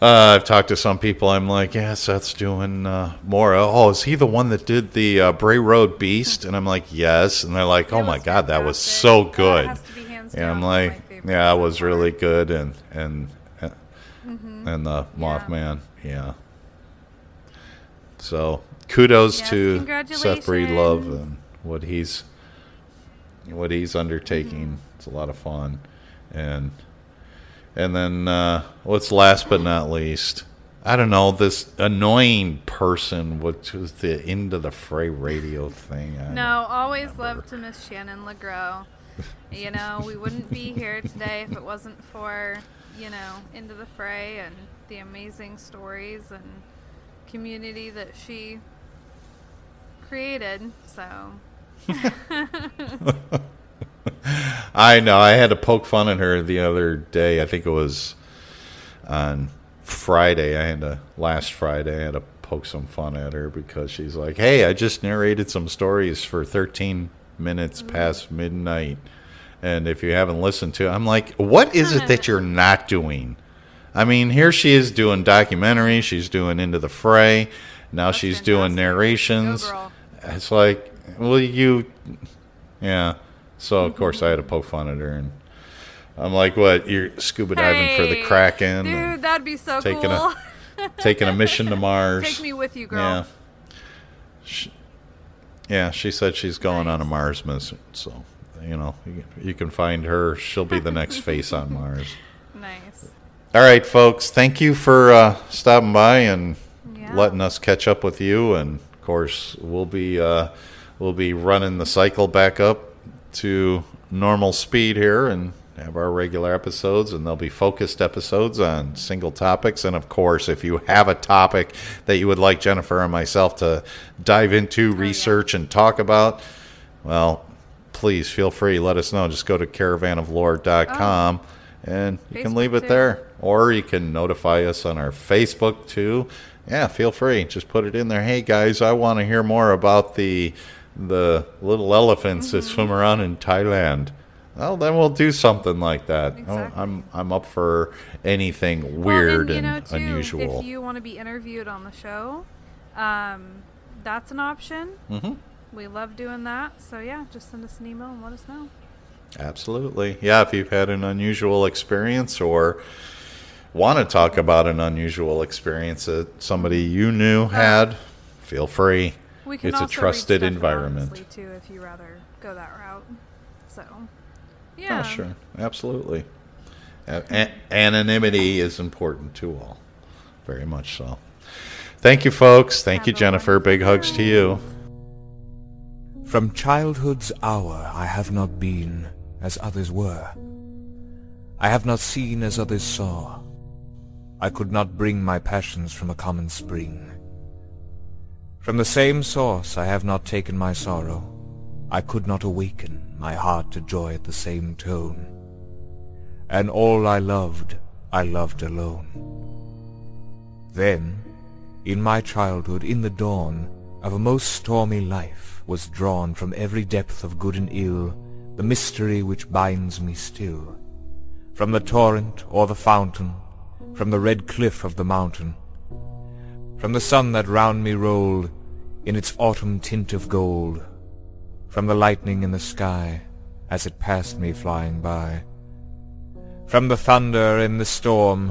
uh, I've talked to some people. I'm like, yeah, Seth's doing uh, more. Oh, is he the one that did the uh, Bray Road Beast? And I'm like, yes. And they're like, oh my god, that was so good. has to be hands And I'm down one of like, yeah, it was really good. And and and the Mm-hmm. Yeah. Mothman, yeah. So kudos Yes, to Seth Breedlove and what he's what he's undertaking. Mm-hmm. It's a lot of fun, and and then uh, what's last but not least. I don't know this annoying person with with the into the fray radio thing. I No, always love to Miss Shannon LeGros. You know, we wouldn't be here today if it wasn't for, you know, Into the Fray and the amazing stories and community that she created. So, I know. I had to poke fun at her the other day. I think it was on Friday. I had to last Friday. I had to poke some fun at her because she's like, "Hey, I just narrated some stories for 13 minutes mm-hmm. past midnight." And if you haven't listened to, I'm like, "What is it that you're not doing?" I mean, here she is doing documentary, She's doing Into the Fray. Now That's she's doing fantastic. Go, narrations. It's like, well, you, yeah. So of course I had to poke fun at her, and I'm like, "What? You're scuba diving for the Kraken, Dude, that'd be so taking cool. a- taking a mission to Mars?" Take me with you, girl. Yeah. She, yeah, she said she's going on a Mars mission, so you know you, you can find her. She'll be the next face on Mars. Nice. All right, folks. Thank you for uh, stopping by and Yeah. letting us catch up with you. And of course, we'll be uh, we'll be running the cycle back up to normal speed here and have our regular episodes. And they'll be focused episodes on single topics. And of course, if you have a topic that you would like Jennifer and myself to dive into, oh, research, and talk about, well, please feel free. Let us know. Just go to caravanoflore.com oh. and you can leave it too. there. Or you can notify us on our Facebook too. Yeah, feel free. Just put it in there. Hey guys, I want to hear more about the the little elephants that swim around in Thailand. Well, then we'll do something like that. Oh, Exactly. I'm I'm up for anything Well, weird and, you and, know, too, unusual. If you want to be interviewed on the show, um, that's an option. hmm We love doing that. So yeah, just send us an email and let us know. Absolutely. Yeah, if you've had an unusual experience or want to talk about an unusual experience that somebody you knew had, feel free. We can It's a also read trusted stuff environment. anonymously, too, if you rather go that route. So, oh, yeah, Oh, sure. Absolutely. A- a- mm-hmm. anonymity is important to all. Very much so. Thank you, folks. Thank you, Have a Jennifer. Big hugs to you. From childhood's hour I have not been as others were. I have not seen as others saw. I could not bring my passions from a common spring. From the same source I have not taken my sorrow. I could not awaken my heart to joy at the same tone. And all I loved, I loved alone. Then, in my childhood, in the dawn of a most stormy life, was drawn from every depth of good and ill the mystery which binds me still. From the torrent or the fountain, from the red cliff of the mountain, from the sun that round me rolled in its autumn tint of gold, from the lightning in the sky as it passed me flying by, from the thunder in the storm,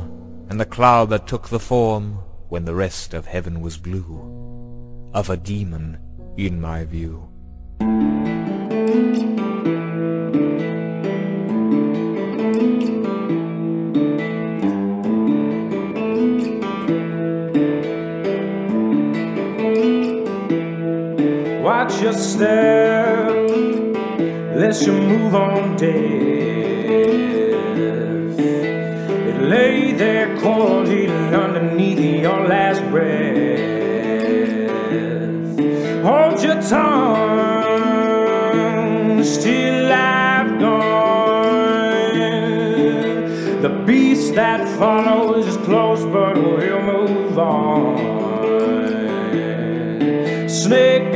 and the cloud that took the form, when the rest of heaven was blue, of a demon in my view. Your lest you move on death. It lay there cold, underneath your last breath. Hold your tongue, still I've gone. The beast that follows is close, but we'll move on. Snake